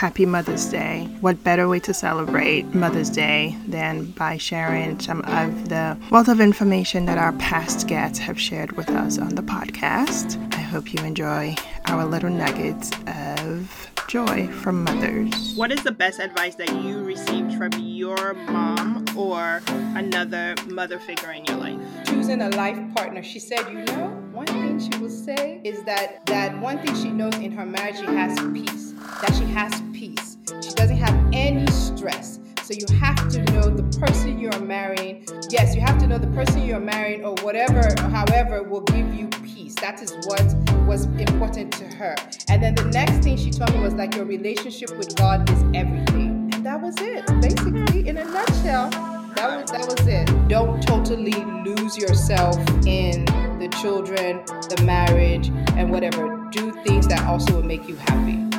happy Mother's Day. What better way to celebrate Mother's Day than by sharing some of the wealth of information that our past guests have shared with us on the podcast? I hope you enjoy our little nuggets of joy from mothers. What is the best advice that you received from your mom or another mother figure in your life? Choosing a life partner. She said, you know, one thing she will say is that that one thing she knows in her marriage she has peace. That she has peace. She doesn't have any stress. So you have to know the person you're marrying. Yes, you have to know the person you're marrying or whatever, however, will give you peace. That is what was important to her. And then the next thing she told me was like your relationship with God is everything. And that was it. Basically, in a nutshell, that was that was it. Don't totally lose yourself in the children, the marriage, and whatever. Do things that also will make you happy.